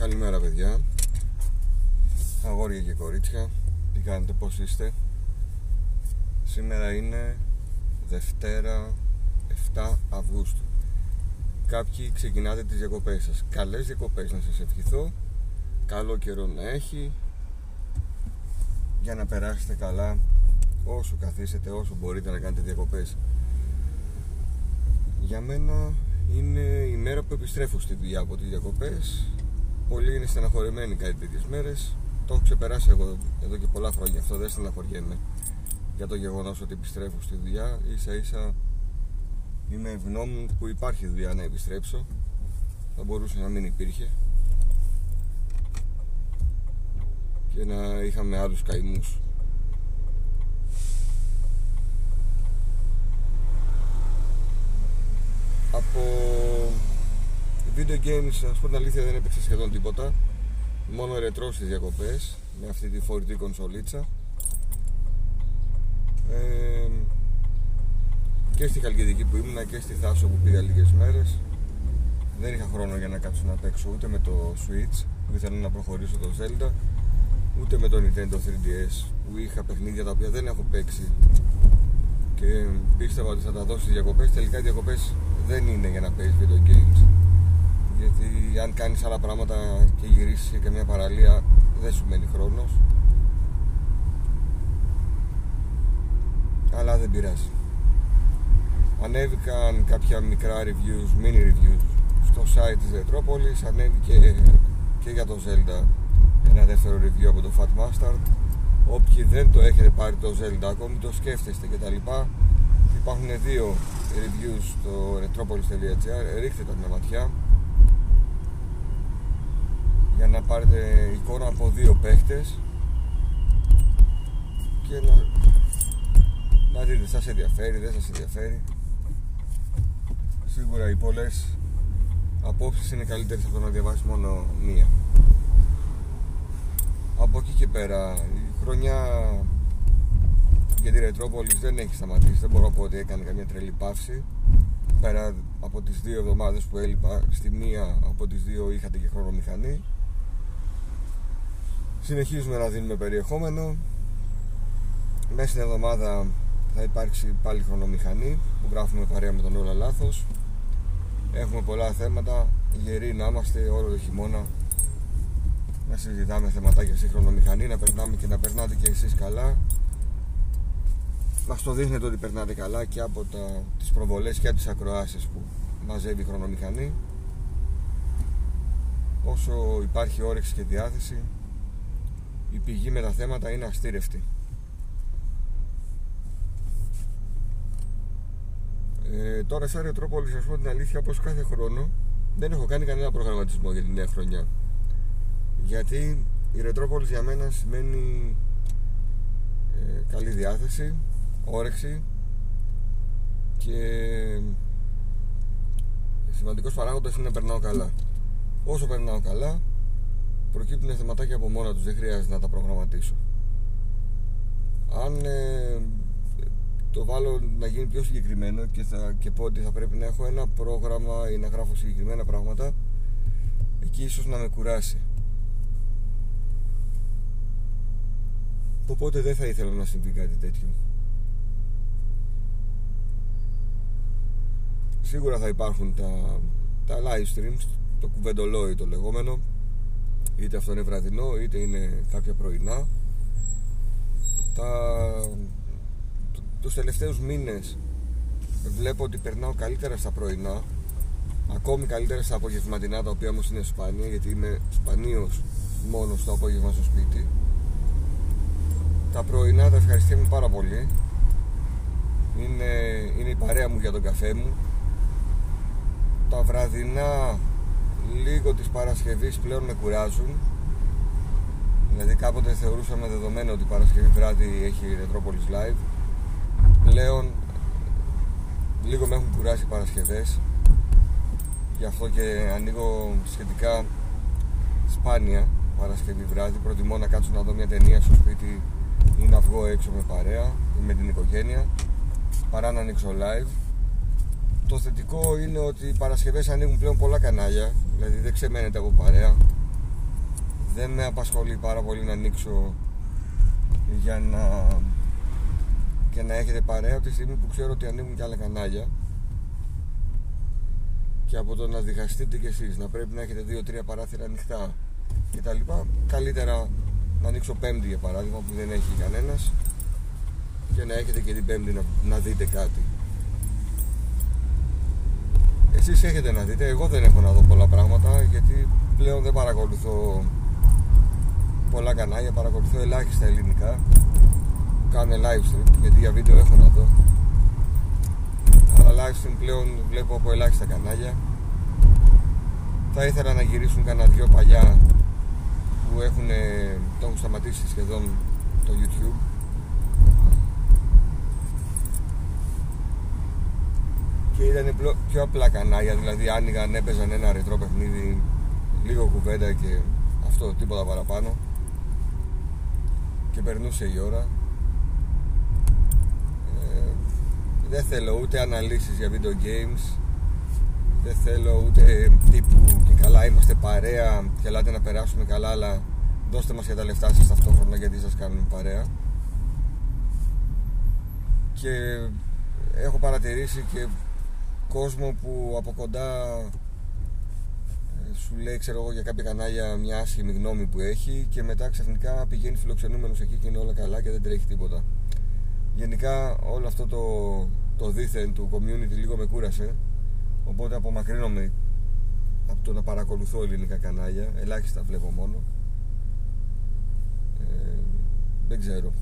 Καλημέρα παιδιά. Αγόρια και κορίτσια Τι κάνετε, πως είστε; Σήμερα είναι Δευτέρα 7 Αυγούστου. Κάποιοι ξεκινάτε τις διακοπές σας. Καλές διακοπές να σας ευχηθώ. Καλό καιρό να έχει. Για να περάσετε καλά Όσο καθίσετε, όσο μπορείτε να κάνετε διακοπές. Για μένα είναι η μέρα που επιστρέφω στη δουλειά από τις διακοπές Πολλοί είναι στεναχωρημένοι κάτι τέτοιες μέρες. Το έχω ξεπεράσει εγώ εδώ και πολλά χρόνια. Αυτό δεν στεναχωριέμαι για το γεγονός ότι επιστρέφω στη δουλειά. Ίσα ίσα είμαι ευγνώμων που υπάρχει δουλειά να επιστρέψω. Θα μπορούσε να μην υπήρχε. Και να είχαμε άλλους καημούς. Από video games, να σου πω την αλήθεια, δεν έπαιξε σχεδόν τίποτα. Μόνο ρετρό στις διακοπές με αυτή τη φορητή κονσολίτσα. Ε, και στη Χαλκιδική που ήμουνα και στη Θάσο που πήγα λίγες μέρες δεν είχα χρόνο για να κάτσω να παίξω ούτε με το Switch που ήθελα να προχωρήσω το Zelda ούτε με το Nintendo 3DS που είχα παιχνίδια τα οποία δεν έχω παίξει και πίστευα ότι θα τα δώσει στις διακοπές τελικά οι διακοπές δεν είναι για να παίζεις video games γιατί αν κάνεις άλλα πράγματα και γυρίσεις και μια παραλία δεν σου μένει χρόνος. Αλλά δεν πειράζει. Ανέβηκαν κάποια μικρά reviews, mini reviews στο site της Retropolis ανέβηκε και για το Zelda ένα δεύτερο review από το Fat Mustard όποιοι δεν το έχετε πάρει το Zelda ακόμη το σκέφτεστε και τα λοιπά. Υπάρχουν δύο reviews στο retropolis.gr ρίχτε τα μια ματιά για να πάρετε εικόνα από δύο παίχτες και να, να δείτε σας ενδιαφέρει, δεν σας ενδιαφέρει. Σίγουρα οι πολλές απόψεις είναι καλύτερες από το να διαβάσεις μόνο μία. Από εκεί και πέρα η χρονιά για τη Ρετρόπολης δεν έχει σταματήσει. Δεν μπορώ να πω ότι έκανε καμία τρελή παύση. Πέρα από τις δύο εβδομάδες που έλειπα στη μία από τις δύο είχατε και χρονομηχανή συνεχίζουμε να δίνουμε περιεχόμενο. Μέσα στην εβδομάδα θα υπάρξει πάλι χρονομηχανή που γράφουμε παρέα με τον όλα λάθος. Έχουμε πολλά θέματα. Γεροί να είμαστε όλο το χειμώνα. Να συζητάμε θεματάκια στη χρονομηχανή να περνάμε και να περνάτε και εσείς καλά. Μας το δείχνετε ότι περνάτε καλά και από τα, τις προβολές και από τις ακροάσεις που μαζεύει η χρονομηχανή. Όσο υπάρχει όρεξη και διάθεση η πηγή με τα θέματα είναι αστήρευτη ε, τώρα σαν Ρετρόπολη σας πω την αλήθεια πως κάθε χρόνο δεν έχω κάνει κανένα προγραμματισμό για την νέα χρονιά. Γιατί η Ρετρόπολη για μένα σημαίνει ε, καλή διάθεση όρεξη και σημαντικός παράγοντας είναι να περνάω καλά. Όσο περνάω καλά προκύπτουν θεματάκια από μόνα τους δεν χρειάζεται να τα προγραμματίσω. Αν ε, το βάλω να γίνει πιο συγκεκριμένο και, θα, και πω ότι θα πρέπει να έχω ένα πρόγραμμα ή να γράφω συγκεκριμένα πράγματα εκεί ίσως να με κουράσει. Οπότε δεν θα ήθελα να συμβεί κάτι τέτοιο. Σίγουρα θα υπάρχουν τα, τα live streams το κουβεντολόι το λεγόμενο είτε αυτό είναι βραδινό είτε είναι κάποια πρωινά. Τα, τους τελευταίους μήνες βλέπω ότι περνάω καλύτερα στα πρωινά ακόμη καλύτερα στα απογευματινά τα οποία όμως είναι σπάνια γιατί είμαι σπανίως μόνος στο απόγευμα στο σπίτι. Τα πρωινά τα ευχαριστούμε πάρα πολύ. Είναι, είναι η παρέα μου για τον καφέ μου. Τα βραδινά λίγο της Παρασκευής πλέον με κουράζουν. Δηλαδή κάποτε θεωρούσαμε δεδομένο ότι Παρασκευή βράδυ έχει Retropolis Live. Πλέον λίγο με έχουν κουράσει οι Παρασκευές. Γι' αυτό και ανοίγω σχετικά σπάνια Παρασκευή βράδυ. Προτιμώ να κάτσω να δω μια ταινία στο σπίτι ή να βγω έξω με παρέα ή με την οικογένεια παρά να ανοίξω live το θετικό είναι ότι οι Παρασκευές ανοίγουν πλέον πολλά κανάλια δηλαδή δεν ξεμένετε από παρέα. Δεν με απασχολεί πάρα πολύ να ανοίξω για να και να έχετε παρέα από τη στιγμή που ξέρω ότι ανοίγουν και άλλα κανάλια. Και από το να διχαστείτε κι εσείς να πρέπει να έχετε δύο-τρία παράθυρα ανοιχτά και τα λοιπά καλύτερα να ανοίξω πέμπτη για παράδειγμα που δεν έχει κανένας και να έχετε και την πέμπτη να, να δείτε κάτι εσείς έχετε να δείτε, εγώ δεν έχω να δω πολλά πράγματα γιατί πλέον δεν παρακολουθώ πολλά κανάλια, παρακολουθώ ελάχιστα ελληνικά. Κάνω live stream γιατί για βίντεο έχω να δω. Αλλά live stream πλέον βλέπω από ελάχιστα κανάλια. Θα ήθελα να γυρίσουν κανένα δυο παλιά που έχουν, το έχουν σταματήσει σχεδόν το YouTube και ήταν πιο απλά κανάλια δηλαδή άνοιγαν, έπαιζαν ένα ρετρό παιχνίδι λίγο κουβέντα και αυτό τίποτα παραπάνω. Και περνούσε η ώρα. Ε, δεν θέλω ούτε αναλύσεις για video games δεν θέλω ούτε τύπου και καλά είμαστε παρέα και ελάτε να περάσουμε καλά αλλά δώστε μας για τα λεφτά σας ταυτόχρονα γιατί σας κάνουμε παρέα και έχω παρατηρήσει και κόσμο που από κοντά ε, σου λέει ξέρω εγώ για κάποια κανάλια μια άσχημη γνώμη που έχει και μετά ξαφνικά πηγαίνει φιλοξενούμενος εκεί και είναι όλα καλά και δεν τρέχει τίποτα. Γενικά όλο αυτό το, το δίθεν του community λίγο με κούρασε οπότε απομακρύνομαι από το να παρακολουθώ ελληνικά κανάλια ελάχιστα βλέπω μόνο. Ε, δεν ξέρω.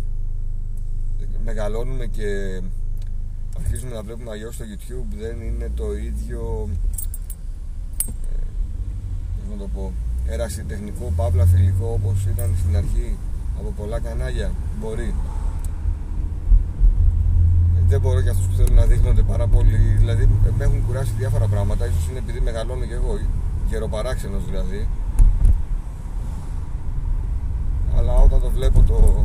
Μεγαλώνουμε και αρχίζουμε να βλέπουμε αλλιώς στο YouTube δεν είναι το ίδιο ε, να το πω ερασιτεχνικό παύλα φιλικό όπως ήταν στην αρχή από πολλά κανάλια μπορεί δεν μπορώ για αυτούς που θέλουν να δείχνονται πάρα πολύ. Δηλαδή, με έχουν κουράσει διάφορα πράγματα. ίσως είναι επειδή μεγαλώνω κι εγώ, γεροπαράξενος δηλαδή. Αλλά όταν το βλέπω το,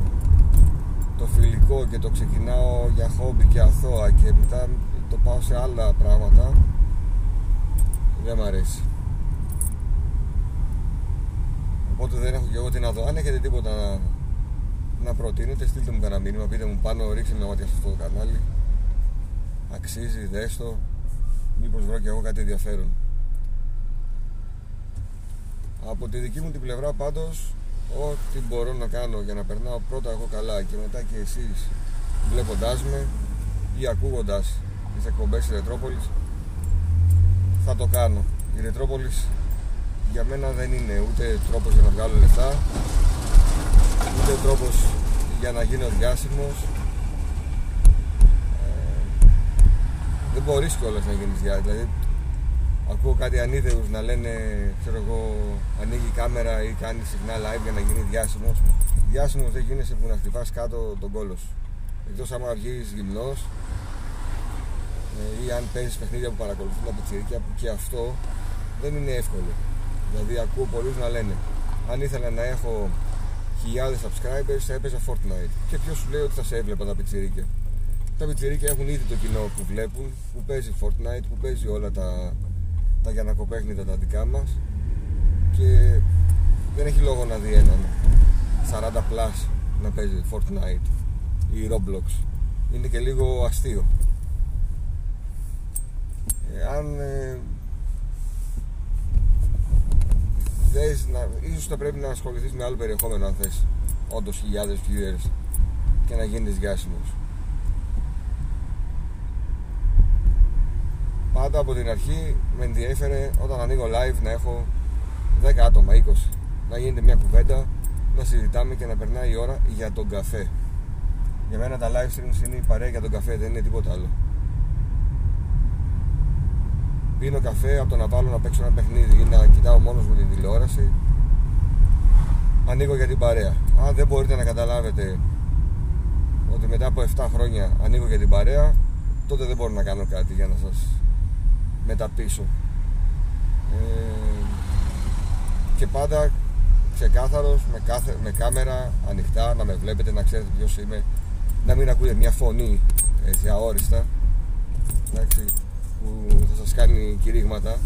το φιλικό και το ξεκινάω για χόμπι και αθώα και μετά το πάω σε άλλα πράγματα, δεν μ' αρέσει. Οπότε δεν έχω και εγώ τι να δω. Αν έχετε τίποτα να, να προτείνετε, στείλτε μου κανένα μήνυμα, πείτε μου πάνω, ρίξτε μια ματιά σε αυτό το κανάλι αξίζει, δέστο μήπως βρω και εγώ κάτι ενδιαφέρον από τη δική μου την πλευρά πάντως ό,τι μπορώ να κάνω για να περνάω πρώτα εγώ καλά και μετά και εσείς βλέποντάς με ή ακούγοντας τις εκπομπές της Ρετρόπολης θα το κάνω η Ρετρόπολης για μένα δεν είναι ούτε τρόπος για να βγάλω λεφτά ούτε τρόπος για να γίνω διάσημος δεν μπορείς κιόλας να γίνεις διάρκεια. Δηλαδή, ακούω κάτι ανίδεου να λένε, ξέρω εγώ, ανοίγει η κάμερα ή κάνει συχνά live για να γίνει διάσημος. Διάσημος δεν γίνεσαι που να χτυπάς κάτω τον κόλος σου. Εκτός άμα βγει γυμνός ε, ή αν παίζεις παιχνίδια που παρακολουθούν τα πιτσιρίκια που και αυτό δεν είναι εύκολο. Δηλαδή, ακούω πολλούς να λένε, αν ήθελα να έχω χιλιάδες subscribers θα έπαιζα Fortnite. Και ποιος σου λέει ότι θα σε έβλεπα τα πιτσιρίκια τα πιτσιρίκια έχουν ήδη το κοινό που βλέπουν, που παίζει Fortnite, που παίζει όλα τα, τα γιανακοπέχνητα τα δικά μας και δεν έχει λόγο να δει έναν 40 plus να παίζει Fortnite ή Roblox. Είναι και λίγο αστείο. Ε, αν ε, θες να, ίσως θα πρέπει να ασχοληθείς με άλλο περιεχόμενο αν θες όντως χιλιάδες viewers και να γίνεις διάσημος πάντα από την αρχή με ενδιέφερε όταν ανοίγω live να έχω 10 άτομα, 20 να γίνεται μια κουβέντα να συζητάμε και να περνάει η ώρα για τον καφέ. Για μένα τα live streams είναι η παρέα για τον καφέ δεν είναι τίποτα άλλο. Πίνω καφέ από το να βάλω να παίξω ένα παιχνίδι ή να κοιτάω μόνος μου την τηλεόραση. Ανοίγω για την παρέα. Αν δεν μπορείτε να καταλάβετε ότι μετά από 7 χρόνια ανοίγω για την παρέα τότε δεν μπορώ να κάνω κάτι για να σας με τα πίσω. Ε, και πάντα ξεκάθαρος με, κάθε, με κάμερα ανοιχτά να με βλέπετε να ξέρετε ποιος είμαι να μην ακούτε μια φωνή έτσι αόριστα εντάξει, που θα σας κάνει κηρύγματα.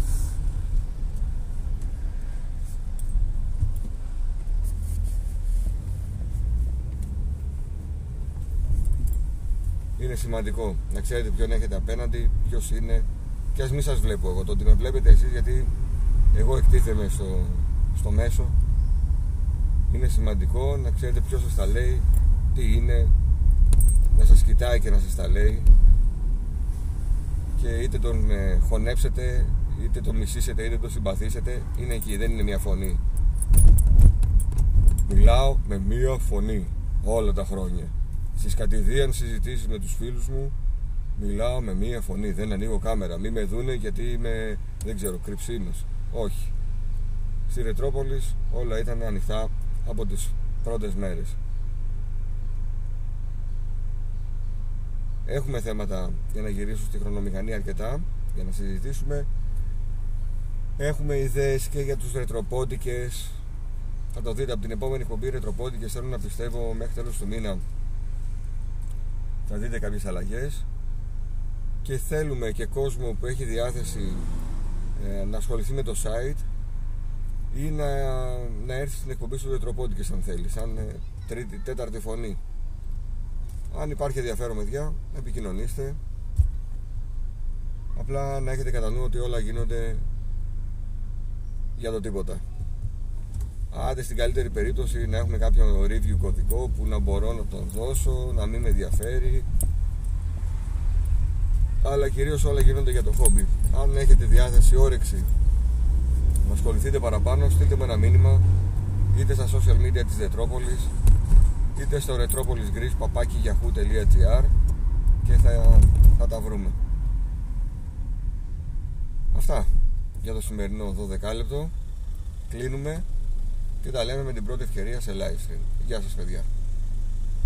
Είναι σημαντικό να ξέρετε ποιον έχετε απέναντι, ποιος είναι, και ας μην σας βλέπω εγώ. Το ότι με βλέπετε εσείς γιατί εγώ εκτίθεμαι στο, στο μέσο είναι σημαντικό να ξέρετε ποιος σας τα λέει, τι είναι, να σας κοιτάει και να σας τα λέει και είτε τον ε, χωνέψετε, είτε τον μισήσετε, είτε τον συμπαθήσετε, είναι εκεί, δεν είναι μια φωνή. Μιλάω με μία φωνή όλα τα χρόνια. Στις κατηδίαν συζητήσεις με τους φίλους μου μιλάω με μία φωνή, δεν ανοίγω κάμερα, μη με δούνε γιατί είμαι, δεν ξέρω, κρυψίνος. Όχι. Στη Ρετρόπολης όλα ήταν ανοιχτά από τις πρώτες μέρες. Έχουμε θέματα για να γυρίσω στη χρονομηχανή αρκετά για να συζητήσουμε. Έχουμε ιδέες και για τους ρετροπόντικες. Θα το δείτε από την επόμενη εκπομπή ρετροπόντικες. Θέλω να πιστεύω μέχρι τέλος του μήνα θα δείτε κάποιες αλλαγές. Και θέλουμε και κόσμο που έχει διάθεση ε, να ασχοληθεί με το site ή να, να έρθει στην εκπομπή του ρετροπόντικες αν θέλεις, σαν ε, τρίτη, τέταρτη φωνή. Αν υπάρχει ενδιαφέρον παιδιά, επικοινωνήστε. Απλά να έχετε κατά νου ότι όλα γίνονται για το τίποτα. Άντε στην καλύτερη περίπτωση να έχουμε κάποιο review κωδικό που να μπορώ να τον δώσω, να μην με ενδιαφέρει. Αλλά κυρίως όλα γίνονται για το χόμπι. Αν έχετε διάθεση, όρεξη να ασχοληθείτε παραπάνω, στείλτε με ένα μήνυμα είτε στα social media της Δετρόπολης είτε στο retropolisgreece.yahoo.gr και θα, θα τα βρούμε. Αυτά για το σημερινό 12 λεπτό. Κλείνουμε και τα λέμε με την πρώτη ευκαιρία σε live stream. Γεια σας παιδιά.